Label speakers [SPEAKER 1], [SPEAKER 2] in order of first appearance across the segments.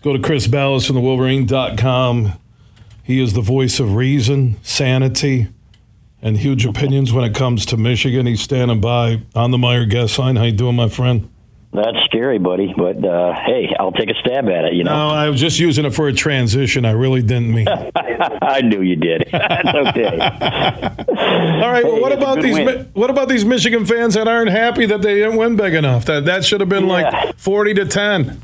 [SPEAKER 1] Let's go to Chris Balas from the Wolverine.com. He is the voice of reason, sanity, and huge opinions when it comes to Michigan. He's standing by on the Meijer guest line. How you doing, my friend?
[SPEAKER 2] That's scary, buddy. But uh, hey, I'll take a stab at it. You know.
[SPEAKER 1] No, I was just using it for a transition. I really didn't mean.
[SPEAKER 2] I knew you did. That's okay.
[SPEAKER 1] All right. Well, what about these? Mi- What about these Michigan fans that aren't happy that they didn't win big enough? That that should have been
[SPEAKER 2] Yeah.
[SPEAKER 1] like forty to ten.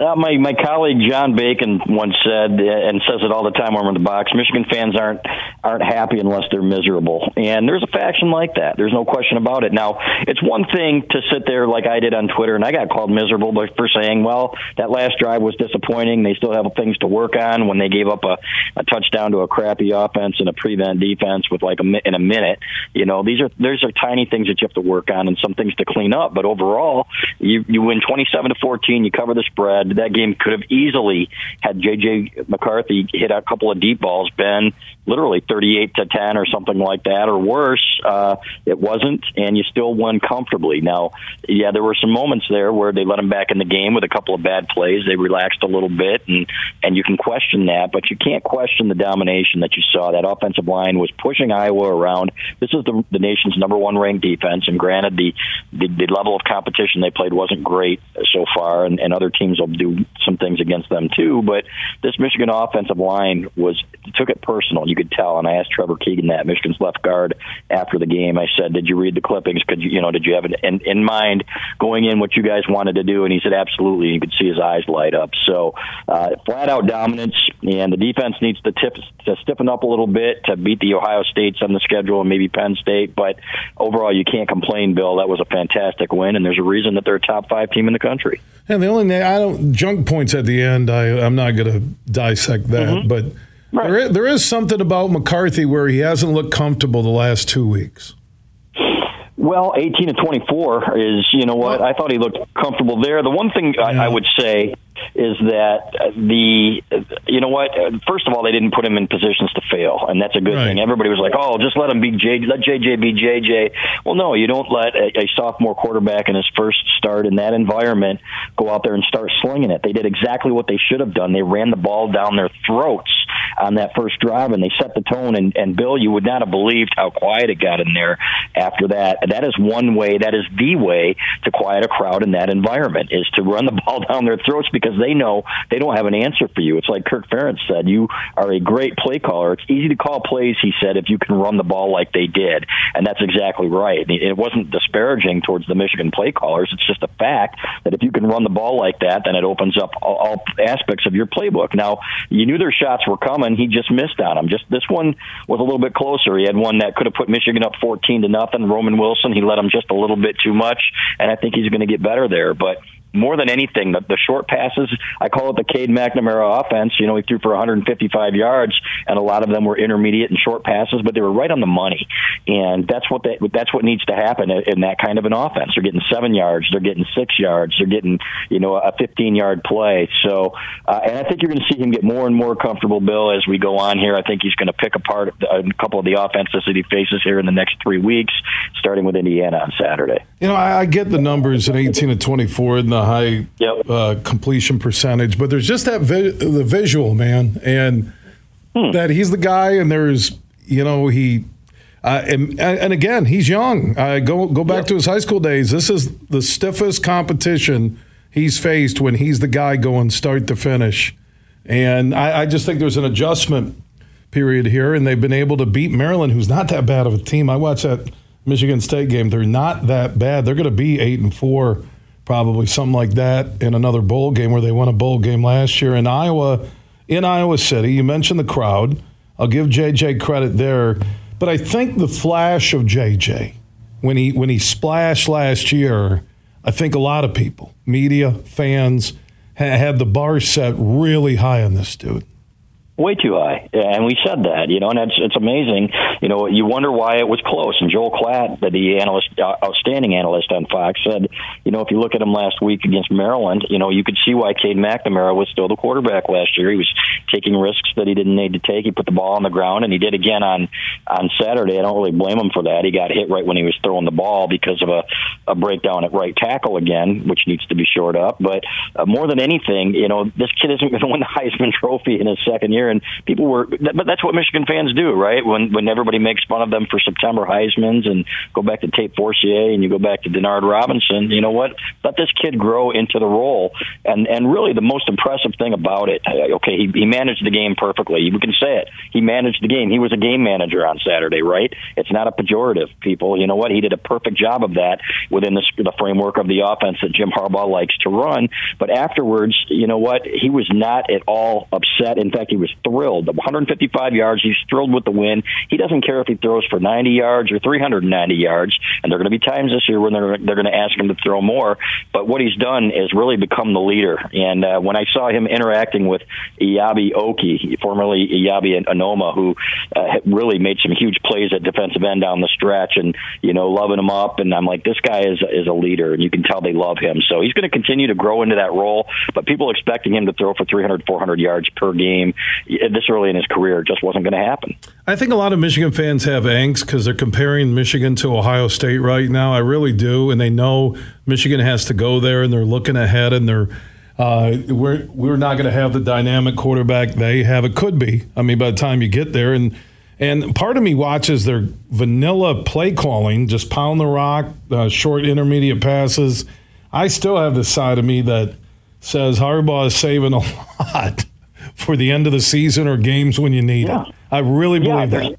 [SPEAKER 2] Uh, my my colleague John Bacon once said, uh, and says it all the time when we're in the box. Michigan fans aren't aren't happy unless they're miserable, and there's a faction like that. There's no question about it. Now, it's one thing to sit there like I did on Twitter, and I got called miserable for saying, "Well, that last drive was disappointing. They still have things to work on." When they gave up a, a touchdown to a crappy offense and a prevent defense with like a in a minute, you know, these are these are tiny things that you have to work on and some things to clean up. But overall, you you win 27 to 14. You cover the spread. That game could have easily had JJ McCarthy hit a couple of deep balls, been literally 38 to 10 or something like that, or worse. Uh, it wasn't, and you still won comfortably. Now, yeah, there were some moments there where they let him back in the game with a couple of bad plays. They relaxed a little bit, and and you can question that, but you can't question the domination that you saw. That offensive line was pushing Iowa around. This is the, the nation's number one ranked defense, and granted, the, the the level of competition they played wasn't great so far, and, and other teams will do some things against them too. But this Michigan offensive line was took it personal. You could tell, and I asked Trevor Keegan that Michigan's left guard after the game. I said, "Did you read the clippings? Could you, you know, did you have it in, in mind going in what you guys wanted to do?" And he said, "Absolutely." You could see his eyes light up. So, uh, flat out dominance, and the defense needs to tip to stiffen up a little bit to beat the Ohio States on the schedule and maybe Penn State. But overall, you can't complain, Bill. That was a fantastic win, and there's a reason that they're a top five team in the country.
[SPEAKER 1] And the only I don't junk points at the end. I I'm not going to dissect that, but
[SPEAKER 2] Right.
[SPEAKER 1] there is, there is something about McCarthy where he hasn't looked comfortable the last two weeks.
[SPEAKER 2] Well, 18 to 24 is, you know what? I thought he looked comfortable there. The one thing I, I would say is that the, you know what? First of all, they didn't put him in positions to fail, and that's a good
[SPEAKER 1] Right.
[SPEAKER 2] thing. Everybody was like, "Oh, just let him be J, let JJ be JJ." Well, no, you don't let a, a sophomore quarterback in his first start in that environment go out there and start slinging it. They did exactly what they should have done. They ran the ball down their throats on that first drive, and they set the tone. And, and Bill, you would not have believed how quiet it got in there after that. That is one way. That is the way to quiet a crowd in that environment is to run the ball down their throats because they know they don't have an answer for you. It's like Kirk Ferentz said, "You are a great play caller. It's easy to call plays," he said, "if you can run the ball like they did." And that's exactly right. It wasn't disparaging towards the Michigan play callers. It's just a fact that if you can run the ball like that, then it opens up all, aspects of your playbook. Now, you knew their shots were coming. He just missed on them. Just this one was a little bit closer. He had one that could have put Michigan up 14 to nothing. Roman Wilson, he let him just a little bit too much, and I think he's going to get better there. But more than anything, the, the short passes, I call it the Cade McNamara offense. You know, he threw for 155 yards, and a lot of them were intermediate and short passes, but they were right on the money. And that's what they, that's what needs to happen in, in that kind of an offense. They're getting seven yards, they're getting six yards, they're getting you know a 15 yard play. So, uh, and I think you're going to see him get more and more comfortable, Bill, as we go on here. I think he's going to pick apart a couple of the offenses that he faces here in the next three weeks, starting with Indiana on Saturday.
[SPEAKER 1] You know, I, I get the numbers in 18 to 24 and the high
[SPEAKER 2] Yep.
[SPEAKER 1] uh, completion percentage, but there's just that vi- the visual, man, and that he's the guy, and there's, you know, he. Uh, and, and again, he's young. Uh, go go back to his high school days. This is the stiffest competition he's faced when he's the guy going start to finish. And I, I just think there's an adjustment period here, and they've been able to beat Maryland, who's not that bad of a team. I watched that Michigan State game; they're not that bad. They're going to be eight and four, probably something like that, in another bowl game where they won a bowl game last year in Iowa. In Iowa City, you mentioned the crowd. I'll give JJ credit there, but I think the flash of JJ when he when he splashed last year, I think a lot of people, media, fans, ha- had the bar set really high on this dude.
[SPEAKER 2] Way too high, and we said that, you know, and it's it's amazing. You know, you wonder why it was close. And Joel Klatt, the analyst, uh, outstanding analyst on Fox, said, you know, if you look at him last week against Maryland, you know, you could see why Cade McNamara was still the quarterback last year. He was taking risks that he didn't need to take. He put the ball on the ground, and he did again on on Saturday. I don't really blame him for that. He got hit right when he was throwing the ball because of a, a breakdown at right tackle again, which needs to be shored up. But uh, more than anything, you know, this kid isn't going to win the Heisman Trophy in his second year and people were, but that's what Michigan fans do, right? When when everybody makes fun of them for September Heisman's and go back to Tate Forcier and you go back to Denard Robinson, you know what? Let this kid grow into the role. And and really, the most impressive thing about it, uh, okay, he, he managed the game perfectly. You can say it. He managed the game. He was a game manager on Saturday, right? It's not a pejorative, people. You know what? He did a perfect job of that within the, the framework of the offense that Jim Harbaugh likes to run. But afterwards, you know what? He was not at all upset. In fact, he was thrilled. The 155 yards, he's thrilled with the win. He doesn't care if he throws for 90 yards or 390 yards. And there are going to be times this year when they're they're going to ask him to throw more. But what he's done is really become the leader. And uh, when I saw him interacting with Eyabi Okie, formerly Eyabi Anoma, who uh, really made some huge plays at defensive end down the stretch, and you know loving him up, and I'm like, this guy is is a leader, and you can tell they love him. So he's going to continue to grow into that role. But people expecting him to throw for 300, 400 yards per game. This early in his career just wasn't going to happen.
[SPEAKER 1] I think a lot of Michigan fans have angst because they're comparing Michigan to Ohio State right now. I really do, and they know Michigan has to go there, and they're looking ahead, and they're. Uh, we're we're not going to have the dynamic quarterback they have. It could be. I mean, by the time you get there, and and part of me watches their vanilla play calling, just pound the rock, uh, short intermediate passes. I still have the side of me that says Harbaugh is saving a lot for the end of the season or games when you need yeah. it. I really believe yeah, that.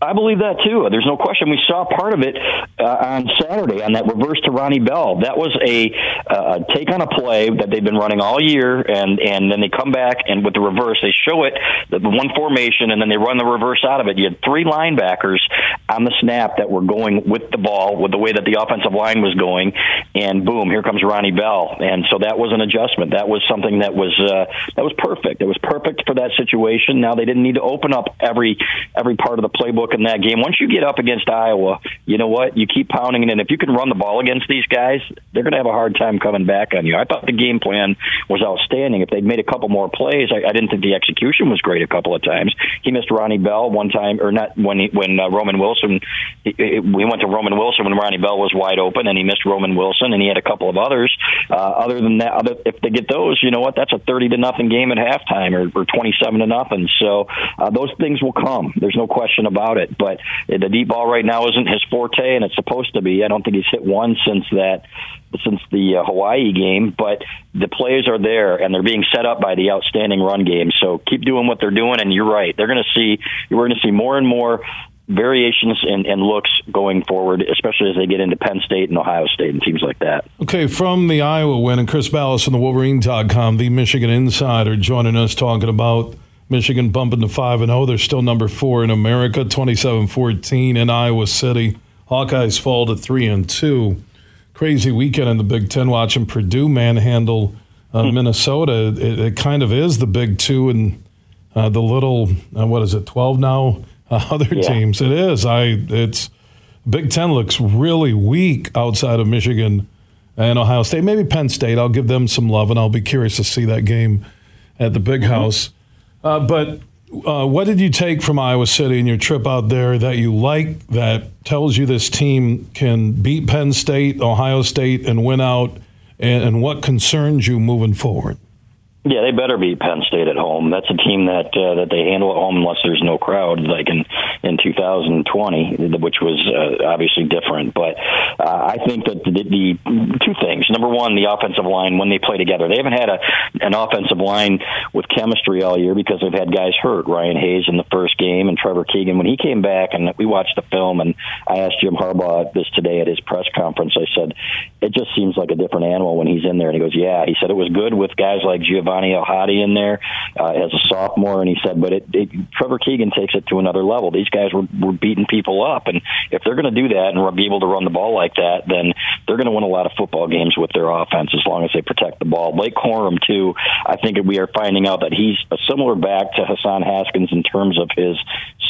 [SPEAKER 2] I believe that too. There's no question. We saw part of it uh, on Saturday on that reverse to Ronnie Bell. That was a uh, take on a play that they've been running all year, and and then they come back and with the reverse, they show it the one formation, and then they run the reverse out of it. You had three linebackers on the snap that were going with the ball with the way that the offensive line was going, and boom, here comes Ronnie Bell, and so that was an adjustment. That was something that was uh, that was perfect. It was perfect for that situation. Now they didn't need to open up every every part of the playbook in that game. Once you get up against Iowa, you know what? You keep pounding it, and if you can run the ball against these guys, they're going to have a hard time coming back on you. I thought the game plan was outstanding. If they'd made a couple more plays, I, I didn't think the execution was great a couple of times. He missed Ronnie Bell one time, or not when he, when uh, Roman Wilson. He, we went to Roman Wilson when Ronnie Bell was wide open, and he missed Roman Wilson, and he had a couple of others. Uh, other than that, other, if they get those, you know what? That's a thirty to nothing game at halftime, or, or twenty-seven to nothing. So uh, those things will come. There's no question about it. But the deep ball right now isn't his forte, and it's supposed to be. I don't think he's hit one since that since the uh, Hawaii game, but the plays are there and they're being set up by the outstanding run game. So keep doing what they're doing, and you're right. They're going to see we're going to see more and more variations in, in looks going forward, especially as they get into Penn State and Ohio State and teams like that.
[SPEAKER 1] Okay, from the Iowa win, and Chris Balas from the Wolverine.com, the Michigan Insider, joining us talking about Michigan bumping to 5 and 0. They're still number 4 in America, 27-14 in Iowa City. Hawkeyes fall to 3 and 2. Crazy weekend in the Big 10 watching Purdue manhandle uh, hmm. Minnesota. It, it, kind of is the Big 2 and uh, the little uh, what is it 12 now other yeah. teams. It is. I it's Big 10 looks really weak outside of Michigan and Ohio State. Maybe Penn State. I'll give them some love and I'll be curious to see that game at the Big mm-hmm. House. Uh, but uh, what did you take from Iowa City in your trip out there that you like that tells you this team can beat Penn State, Ohio State, and win out? And, and what concerns you moving forward?
[SPEAKER 2] Yeah, they better beat Penn State at home. That's a team that uh, that they handle at home unless there's no crowd, like in in 2020, which was uh, obviously different. But uh, I think that the, the two things: number one, the offensive line when they play together, they haven't had a an offensive line with chemistry all year because they've had guys hurt. Ryan Hayes in the first game and Trevor Keegan when he came back, and we watched the film. And I asked Jim Harbaugh this today at his press conference. I said, "It just seems like a different animal when he's in there." And he goes, "Yeah." He said it was good with guys like Giovanni Vani El-Hadi in there uh, as a sophomore, and he said, but it, it, Trevor Keegan takes it to another level. These guys were, were beating people up, and if they're going to do that and be able to run the ball like that, then they're going to win a lot of football games with their offense as long as they protect the ball. Blake Corum, too, I think we are finding out that he's a similar back to Hassan Haskins in terms of his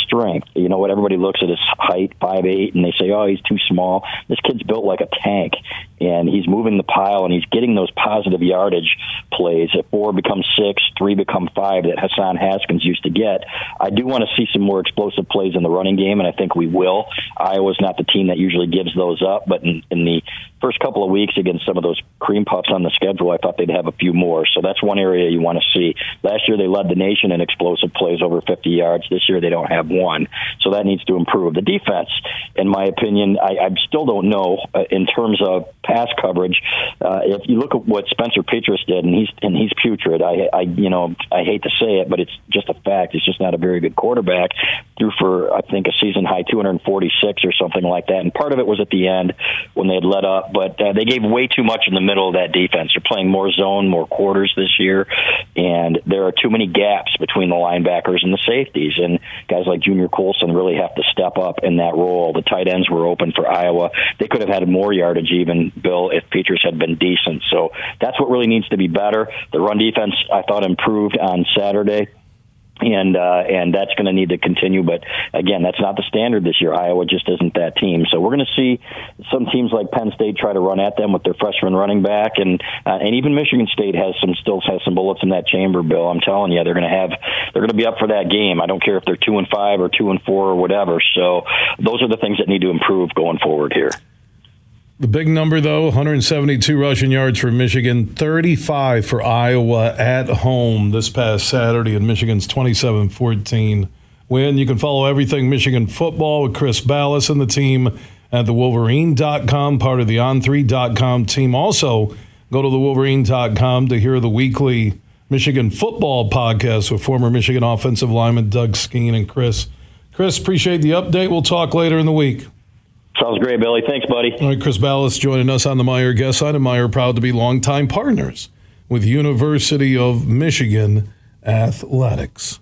[SPEAKER 2] strength. You know what? Everybody looks at his height, five eight, and they say, "Oh, he's too small." This kid's built like a tank, and he's moving the pile, and he's getting those positive yardage plays. If four becomes six, three become five that Hassan Haskins used to get. I do want to see some more explosive plays in the running game, and I think we will. Iowa's not the team that usually gives those up, but in, in the first couple of weeks against some of those cream puffs on the schedule, I thought they'd have a few more. So that's one area you want to see. Last year they led the nation in explosive plays over 50 yards. This year they don't have one, so that needs to improve. The defense, in my opinion, I, I still don't know uh, in terms of pass coverage. Uh, if you look at what Spencer Petras did, and he's and he's putrid. I, I, you know, I hate to say it, but it's just a fact. He's just not a very good quarterback. Threw for I think a season high 246 or something like that, and part of it was at the end when they had let up, but uh, they gave way too much in the middle of that defense. They're playing more zone, more quarters this year, and there are too many gaps between the linebackers and the safeties. And guys like Junior Colson really have to step up in that role. The tight ends were open for Iowa. They could have had more yardage, even Bill, if Petras had been decent. That's what really needs to be better. The run defense, I thought, improved on Saturday and uh, and that's going to need to continue. But again, that's not the standard this year. Iowa just isn't that team. So we're going to see some teams like Penn State try to run at them with their freshman running back, and uh, and even Michigan State has some still has some bullets in that chamber. Bill, I'm telling you, they're going to have they're going to be up for that game. I don't care if they're two and five or two and four or whatever. So those are the things that need to improve going forward here.
[SPEAKER 1] The big number, though 172 rushing yards for Michigan, 35 for Iowa at home this past Saturday in Michigan's 27 14 win. You can follow everything Michigan football with Chris Balas and the team at the Wolverine.com, part of the On3.com team. Also, go to the Wolverine.com to hear the weekly Michigan football podcast with former Michigan offensive lineman Doug Skene and Chris. Chris, appreciate the update. We'll talk later in the week.
[SPEAKER 2] Sounds great, Billy. Thanks, buddy.
[SPEAKER 1] All right, Chris Balas joining us on the Meijer guest side, and Meijer proud to be longtime partners with University of Michigan Athletics.